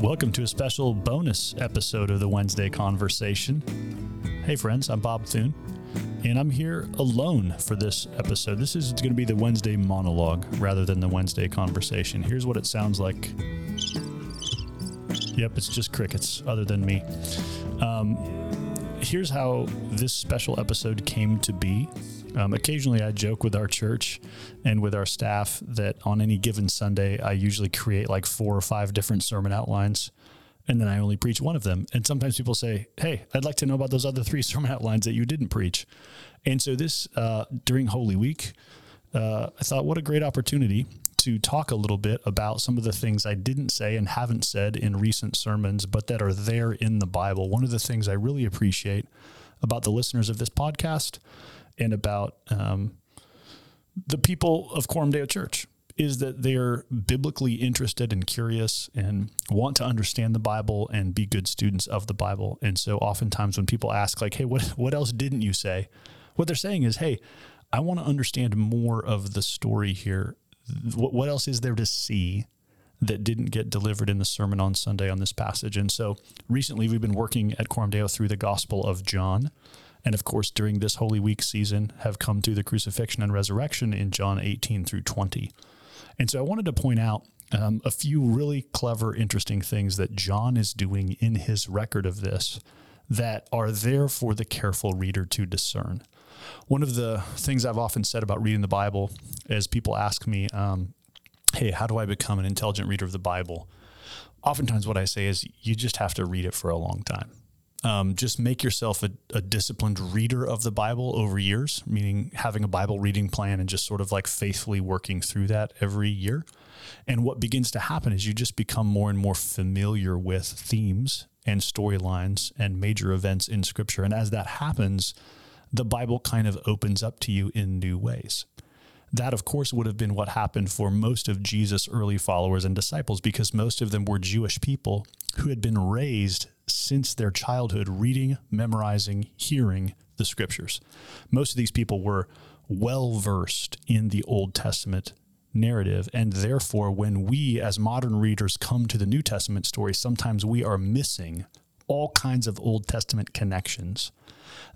Welcome to a special bonus episode of the Wednesday Conversation. Hey, friends, I'm Bob Thune, and I'm here alone for this episode. This is going to be the Wednesday monologue rather than the Wednesday conversation. Here's what it sounds like. Yep, it's just crickets, other than me. Um, here's how this special episode came to be. Um, occasionally, I joke with our church and with our staff that on any given Sunday, I usually create like four or five different sermon outlines, and then I only preach one of them. And sometimes people say, "Hey, I'd like to know about those other three sermon outlines that you didn't preach." And so, this uh, during Holy Week, uh, I thought, what a great opportunity to talk a little bit about some of the things I didn't say and haven't said in recent sermons, but that are there in the Bible. One of the things I really appreciate about the listeners of this podcast and about um, the people of Deo Church is that they're biblically interested and curious and want to understand the Bible and be good students of the Bible. And so oftentimes when people ask like, "Hey, what what else didn't you say?" what they're saying is, "Hey, I want to understand more of the story here. What, else is there to see that didn't get delivered in the sermon on Sunday on this passage?" And so recently we've been working at Coram Deo through the Gospel of John and of course, during this Holy Week season, have come through the crucifixion and resurrection in John 18 through 20. And so I wanted to point out um, a few really clever, interesting things that John is doing in his record of this that are there for the careful reader to discern. One of the things I've often said about reading the Bible is people ask me, um, Hey, how do I become an intelligent reader of the Bible? Oftentimes, what I say is you just have to read it for a long time um, just make yourself a, a, disciplined reader of the Bible over years, meaning having a Bible reading plan and just sort of like faithfully working through that every year. And what begins to happen is you just become more and more familiar with themes and storylines and major events in Scripture. And as that happens, the Bible kind of opens up to you in new ways. That, of course, would have been what happened for most of Jesus' early followers and disciples because most of them were Jewish people who had been raised since their childhood reading, memorizing, hearing the scriptures. Most of these people were well versed in the Old Testament narrative. And therefore, when we as modern readers come to the New Testament story, sometimes we are missing all kinds of Old Testament connections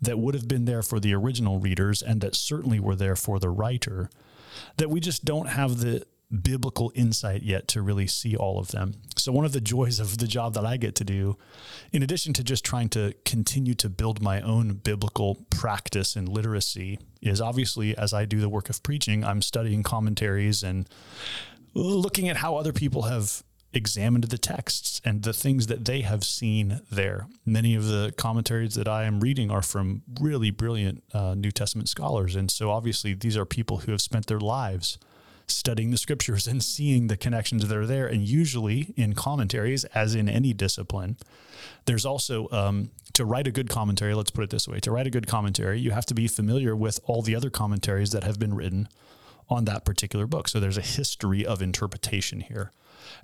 that would have been there for the original readers and that certainly were there for the writer that we just don't have the biblical insight yet to really see all of them. So, one of the joys of the job that I get to do, in addition to just trying to continue to build my own biblical practice and literacy, is obviously as I do the work of preaching, I'm studying commentaries and looking at how other people have examined the texts and the things that they have seen there. Many of the commentaries that I am reading are from really brilliant uh, New Testament scholars. And so obviously, these are people who have spent their lives studying the scriptures and seeing the connections that are there. And usually in commentaries, as in any discipline, there's also um, to write a good commentary, let's put it this way to write a good commentary, you have to be familiar with all the other commentaries that have been written on that particular book. So there's a history of interpretation here.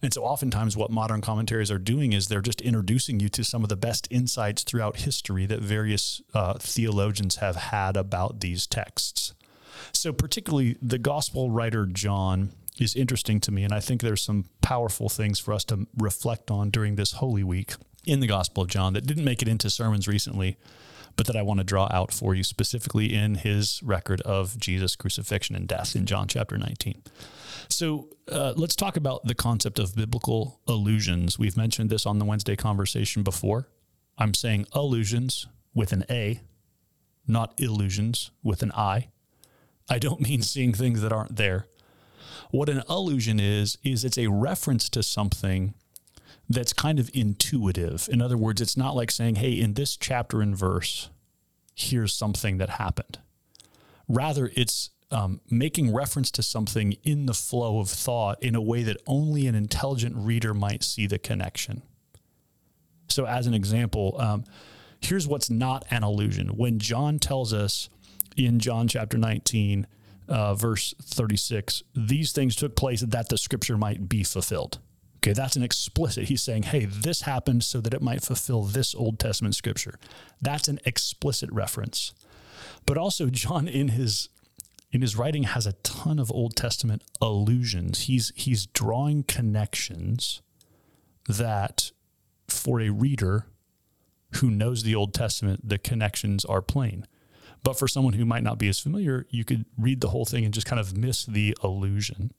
And so, oftentimes, what modern commentaries are doing is they're just introducing you to some of the best insights throughout history that various uh, theologians have had about these texts. So, particularly the gospel writer John is interesting to me. And I think there's some powerful things for us to reflect on during this Holy Week in the Gospel of John that didn't make it into sermons recently, but that I want to draw out for you specifically in his record of Jesus' crucifixion and death in John chapter 19. So uh, let's talk about the concept of biblical allusions. We've mentioned this on the Wednesday conversation before. I'm saying allusions with an A, not illusions with an I. I don't mean seeing things that aren't there. What an allusion is, is it's a reference to something that's kind of intuitive. In other words, it's not like saying, hey, in this chapter and verse, here's something that happened. Rather, it's um, making reference to something in the flow of thought in a way that only an intelligent reader might see the connection. So, as an example, um, here's what's not an illusion. When John tells us in John chapter 19, uh, verse 36, these things took place that the scripture might be fulfilled. Okay, that's an explicit. He's saying, hey, this happened so that it might fulfill this Old Testament scripture. That's an explicit reference. But also, John, in his in his writing has a ton of Old Testament allusions. He's he's drawing connections that for a reader who knows the Old Testament, the connections are plain. But for someone who might not be as familiar, you could read the whole thing and just kind of miss the allusion.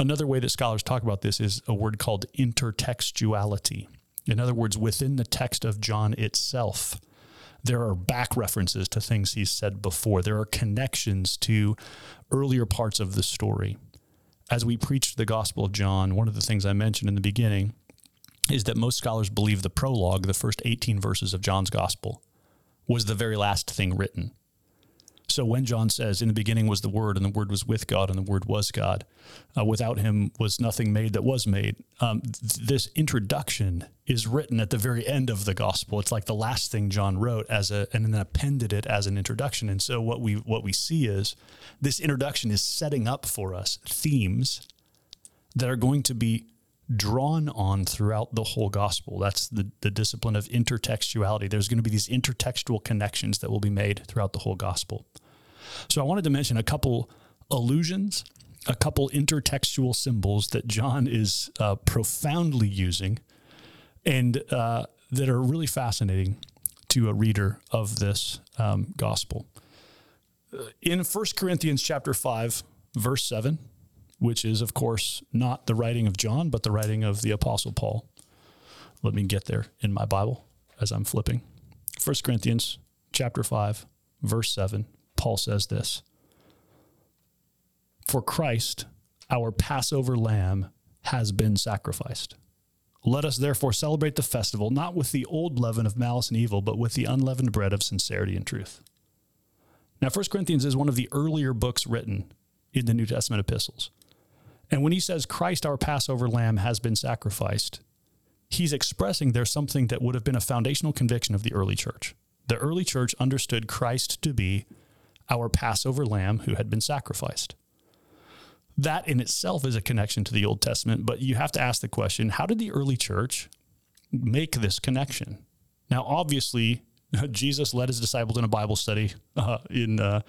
Another way that scholars talk about this is a word called intertextuality. In other words, within the text of John itself, there are back references to things he's said before. There are connections to earlier parts of the story. As we preached the Gospel of John, one of the things I mentioned in the beginning is that most scholars believe the prologue, the first 18 verses of John's Gospel, was the very last thing written. So when John says, In the beginning was the Word, and the Word was with God, and the Word was God, uh, without him was nothing made that was made, um, th- this introduction is written at the very end of the gospel. It's like the last thing John wrote as a, and then appended it as an introduction. And so what we what we see is this introduction is setting up for us themes that are going to be drawn on throughout the whole gospel. That's the, the discipline of intertextuality. There's going to be these intertextual connections that will be made throughout the whole gospel. So I wanted to mention a couple allusions, a couple intertextual symbols that John is uh, profoundly using and uh, that are really fascinating to a reader of this um, gospel. In 1 Corinthians chapter 5, verse 7, which is, of course, not the writing of John, but the writing of the Apostle Paul. Let me get there in my Bible as I'm flipping. 1 Corinthians chapter 5, verse 7, Paul says this For Christ, our Passover lamb, has been sacrificed. Let us therefore celebrate the festival not with the old leaven of malice and evil, but with the unleavened bread of sincerity and truth. Now, 1 Corinthians is one of the earlier books written in the New Testament epistles. And when he says Christ, our Passover lamb, has been sacrificed, he's expressing there's something that would have been a foundational conviction of the early church. The early church understood Christ to be our Passover lamb who had been sacrificed. That in itself is a connection to the Old Testament, but you have to ask the question how did the early church make this connection? Now, obviously, Jesus led his disciples in a Bible study uh, in uh,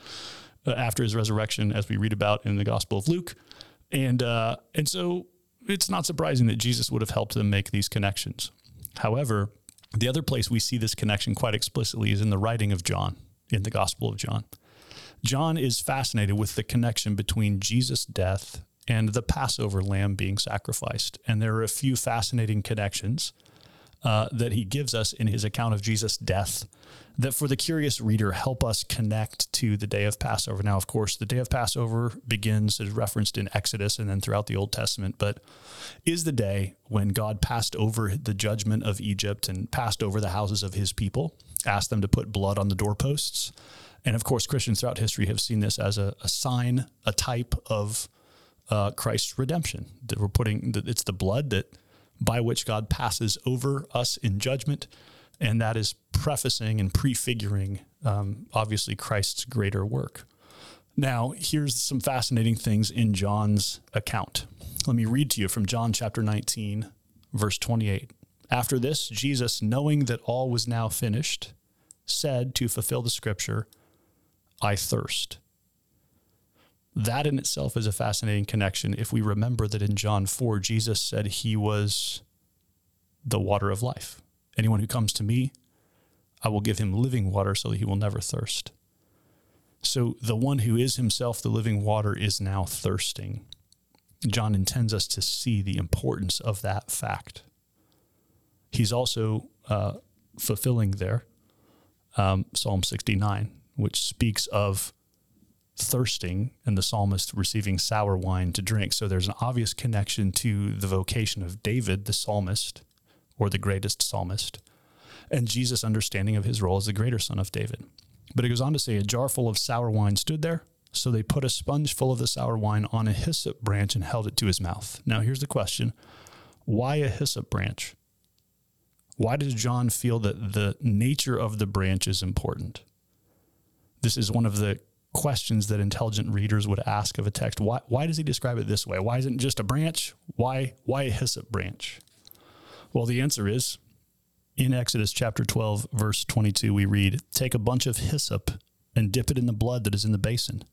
after his resurrection, as we read about in the Gospel of Luke. And uh, and so it's not surprising that Jesus would have helped them make these connections. However, the other place we see this connection quite explicitly is in the writing of John, in the Gospel of John. John is fascinated with the connection between Jesus' death and the Passover lamb being sacrificed. And there are a few fascinating connections uh, that he gives us in his account of Jesus' death that for the curious reader help us connect to the day of Passover. Now, of course, the day of Passover begins as referenced in Exodus and then throughout the Old Testament, but is the day when God passed over the judgment of Egypt and passed over the houses of his people, asked them to put blood on the doorposts. And of course, Christians throughout history have seen this as a, a sign, a type of uh, Christ's redemption. That we're putting, it's the blood that by which God passes over us in judgment and that is prefacing and prefiguring, um, obviously, Christ's greater work. Now, here's some fascinating things in John's account. Let me read to you from John chapter 19, verse 28. After this, Jesus, knowing that all was now finished, said to fulfill the scripture, I thirst. That in itself is a fascinating connection if we remember that in John 4, Jesus said he was the water of life. Anyone who comes to me, I will give him living water so that he will never thirst. So the one who is himself the living water is now thirsting. John intends us to see the importance of that fact. He's also uh, fulfilling there um, Psalm 69, which speaks of thirsting and the psalmist receiving sour wine to drink. So there's an obvious connection to the vocation of David, the psalmist, or the greatest psalmist, and Jesus' understanding of his role as the greater son of David. But it goes on to say, a jar full of sour wine stood there. So they put a sponge full of the sour wine on a hyssop branch and held it to his mouth. Now, here's the question why a hyssop branch? Why does John feel that the nature of the branch is important? This is one of the questions that intelligent readers would ask of a text. Why, why does he describe it this way? Why isn't it just a branch? Why, why a hyssop branch? Well, the answer is in Exodus chapter 12, verse 22, we read, Take a bunch of hyssop and dip it in the blood that is in the basin,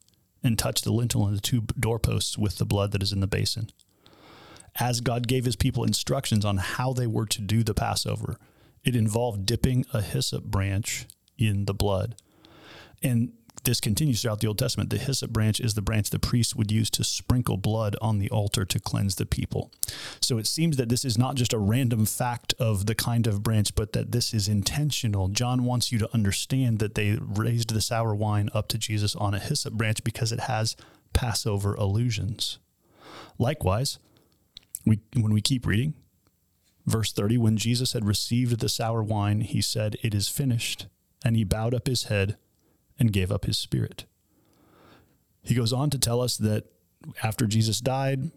and touch the lintel and the two doorposts with the blood that is in the basin. as God gave his people instructions on how they were to do the Passover. It involved dipping a hyssop branch in the blood. And this continues throughout the Old Testament. The hyssop branch is the branch the priest would use to sprinkle blood on the altar to cleanse the people. So it seems that this is not just a random fact of the kind of branch, but that this is intentional. John wants you to understand that they raised the sour wine up to Jesus on a hyssop branch because it has Passover allusions. Likewise, we, when we keep reading, verse 30, when Jesus had received the sour wine, he said, It is finished. And he bowed up his head and gave up his spirit. He goes on to tell us that after Jesus died,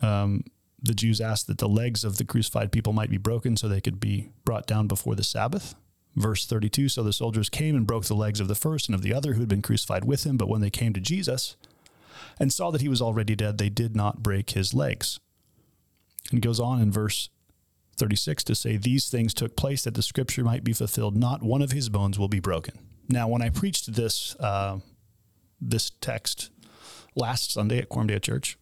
um, the Jews asked that the legs of the crucified people might be broken so they could be brought down before the Sabbath. Verse 32 So the soldiers came and broke the legs of the first and of the other who had been crucified with him. But when they came to Jesus and saw that he was already dead, they did not break his legs. And goes on in verse 36 to say, These things took place that the scripture might be fulfilled. Not one of his bones will be broken. Now, when I preached this uh, this text last Sunday at Deo Church,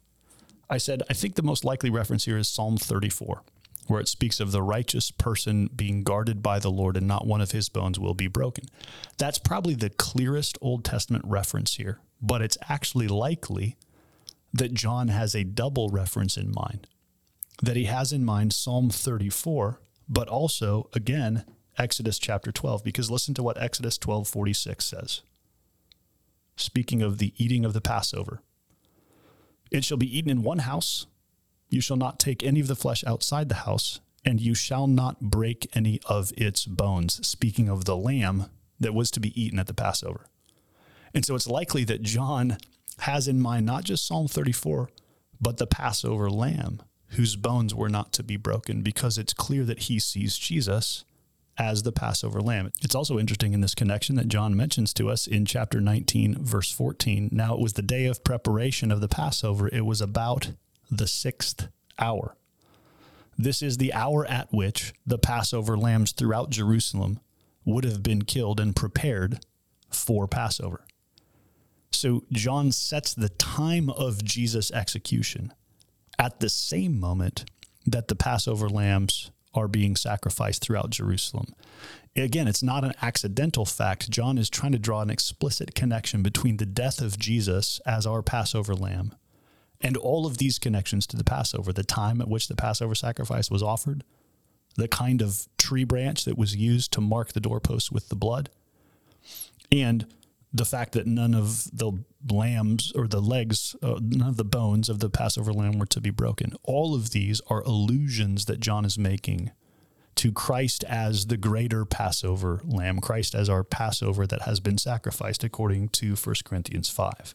I said I think the most likely reference here is Psalm 34, where it speaks of the righteous person being guarded by the Lord, and not one of his bones will be broken. That's probably the clearest Old Testament reference here, but it's actually likely that John has a double reference in mind. That he has in mind Psalm 34, but also, again, Exodus chapter 12 because listen to what Exodus 12:46 says. Speaking of the eating of the Passover. It shall be eaten in one house. You shall not take any of the flesh outside the house, and you shall not break any of its bones. Speaking of the lamb that was to be eaten at the Passover. And so it's likely that John has in mind not just Psalm 34, but the Passover lamb whose bones were not to be broken because it's clear that he sees Jesus as the Passover lamb. It's also interesting in this connection that John mentions to us in chapter 19, verse 14. Now it was the day of preparation of the Passover, it was about the sixth hour. This is the hour at which the Passover lambs throughout Jerusalem would have been killed and prepared for Passover. So John sets the time of Jesus' execution at the same moment that the Passover lambs are being sacrificed throughout Jerusalem. Again, it's not an accidental fact. John is trying to draw an explicit connection between the death of Jesus as our Passover lamb and all of these connections to the Passover, the time at which the Passover sacrifice was offered, the kind of tree branch that was used to mark the doorposts with the blood, and the fact that none of the lambs or the legs, uh, none of the bones of the Passover lamb were to be broken. All of these are allusions that John is making to Christ as the greater Passover lamb, Christ as our Passover that has been sacrificed according to 1 Corinthians 5.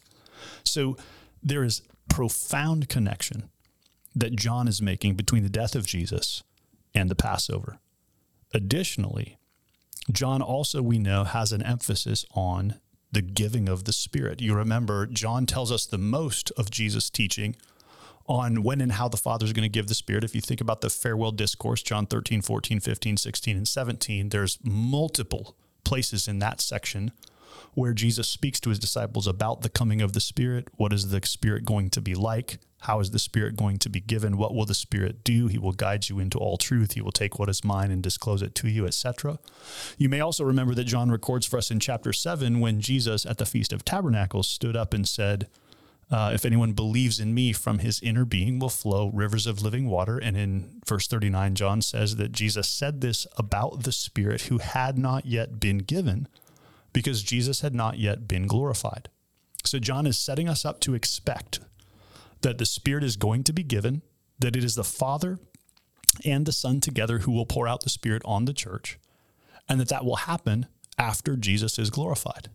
So there is profound connection that John is making between the death of Jesus and the Passover. Additionally, John also, we know, has an emphasis on the giving of the Spirit. You remember, John tells us the most of Jesus' teaching on when and how the Father is going to give the Spirit. If you think about the farewell discourse, John 13, 14, 15, 16, and 17, there's multiple places in that section where Jesus speaks to his disciples about the coming of the Spirit. What is the Spirit going to be like? How is the Spirit going to be given? What will the Spirit do? He will guide you into all truth. He will take what is mine and disclose it to you, etc. You may also remember that John records for us in chapter 7 when Jesus at the Feast of Tabernacles stood up and said, uh, if anyone believes in me, from his inner being will flow rivers of living water. And in verse 39, John says that Jesus said this about the Spirit who had not yet been given because Jesus had not yet been glorified. So John is setting us up to expect that the Spirit is going to be given, that it is the Father and the Son together who will pour out the Spirit on the church, and that that will happen after Jesus is glorified.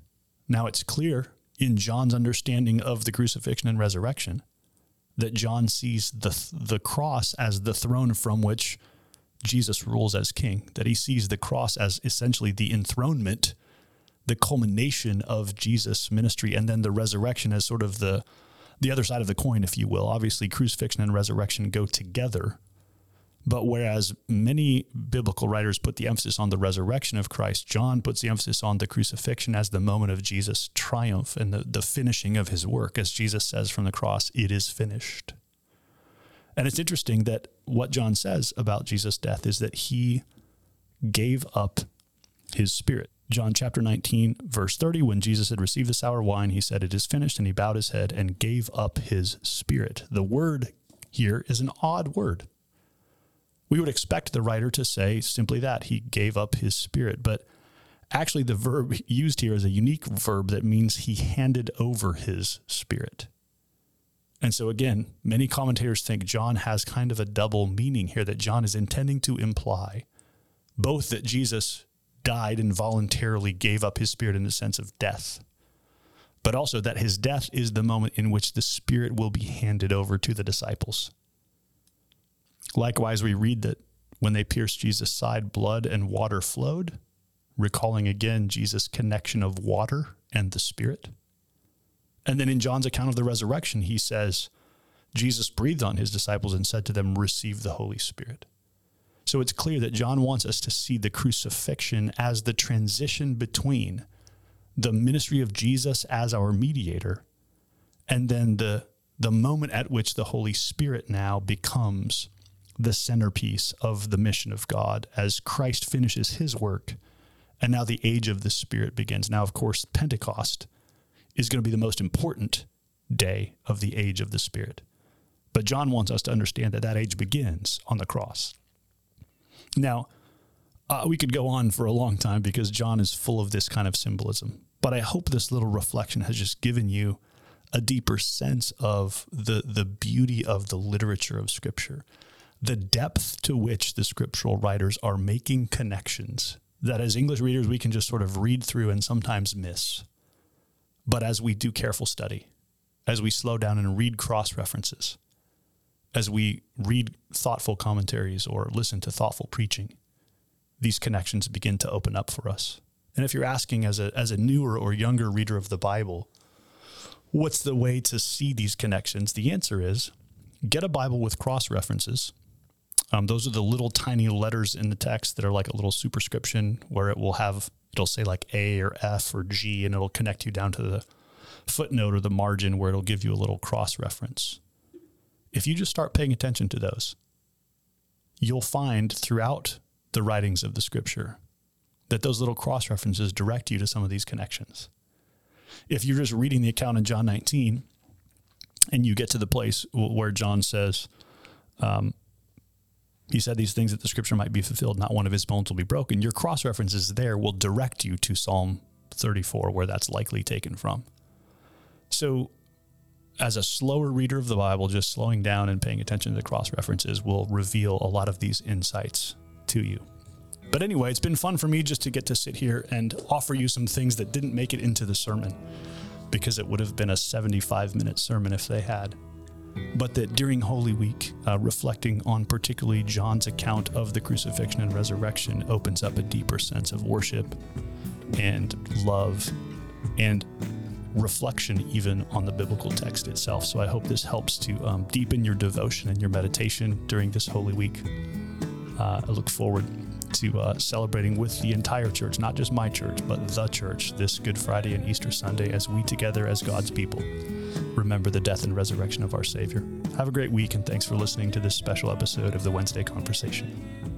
Now, it's clear in John's understanding of the crucifixion and resurrection that John sees the, the cross as the throne from which Jesus rules as king, that he sees the cross as essentially the enthronement, the culmination of Jesus' ministry, and then the resurrection as sort of the the other side of the coin, if you will. Obviously, crucifixion and resurrection go together. But whereas many biblical writers put the emphasis on the resurrection of Christ, John puts the emphasis on the crucifixion as the moment of Jesus' triumph and the, the finishing of his work. As Jesus says from the cross, it is finished. And it's interesting that what John says about Jesus' death is that he gave up his spirit. John chapter 19, verse 30, when Jesus had received the sour wine, he said, It is finished, and he bowed his head and gave up his spirit. The word here is an odd word. We would expect the writer to say simply that he gave up his spirit, but actually, the verb used here is a unique verb that means he handed over his spirit. And so, again, many commentators think John has kind of a double meaning here that John is intending to imply both that Jesus died and voluntarily gave up his spirit in the sense of death, but also that his death is the moment in which the spirit will be handed over to the disciples. Likewise, we read that when they pierced Jesus' side, blood and water flowed, recalling again Jesus' connection of water and the spirit. And then in John's account of the resurrection, he says, Jesus breathed on his disciples and said to them, Receive the Holy Spirit. So it's clear that John wants us to see the crucifixion as the transition between the ministry of Jesus as our mediator and then the, the moment at which the Holy Spirit now becomes the centerpiece of the mission of God as Christ finishes his work. And now the age of the Spirit begins. Now, of course, Pentecost is going to be the most important day of the age of the Spirit. But John wants us to understand that that age begins on the cross. Now, uh, we could go on for a long time because John is full of this kind of symbolism. But I hope this little reflection has just given you a deeper sense of the, the beauty of the literature of Scripture, the depth to which the scriptural writers are making connections that as English readers we can just sort of read through and sometimes miss. But as we do careful study, as we slow down and read cross references, as we read thoughtful commentaries or listen to thoughtful preaching, these connections begin to open up for us. And if you're asking as a, as a newer or younger reader of the Bible, what's the way to see these connections? The answer is get a Bible with cross references. Um, those are the little tiny letters in the text that are like a little superscription where it will have it'll say like A or F or G, and it'll connect you down to the footnote or the margin where it'll give you a little cross reference. If you just start paying attention to those, you'll find throughout the writings of the scripture that those little cross references direct you to some of these connections. If you're just reading the account in John 19 and you get to the place where John says, um, he said these things that the scripture might be fulfilled, not one of his bones will be broken. Your cross references there will direct you to Psalm 34, where that's likely taken from. So, as a slower reader of the Bible, just slowing down and paying attention to the cross references will reveal a lot of these insights to you. But anyway, it's been fun for me just to get to sit here and offer you some things that didn't make it into the sermon because it would have been a 75 minute sermon if they had but that during Holy Week, uh, reflecting on particularly John's account of the crucifixion and resurrection opens up a deeper sense of worship and love and reflection even on the biblical text itself. So I hope this helps to um, deepen your devotion and your meditation during this Holy Week. Uh, I look forward to uh, celebrating with the entire church, not just my church, but the church, this Good Friday and Easter Sunday as we together, as God's people, remember the death and resurrection of our Savior. Have a great week, and thanks for listening to this special episode of the Wednesday Conversation.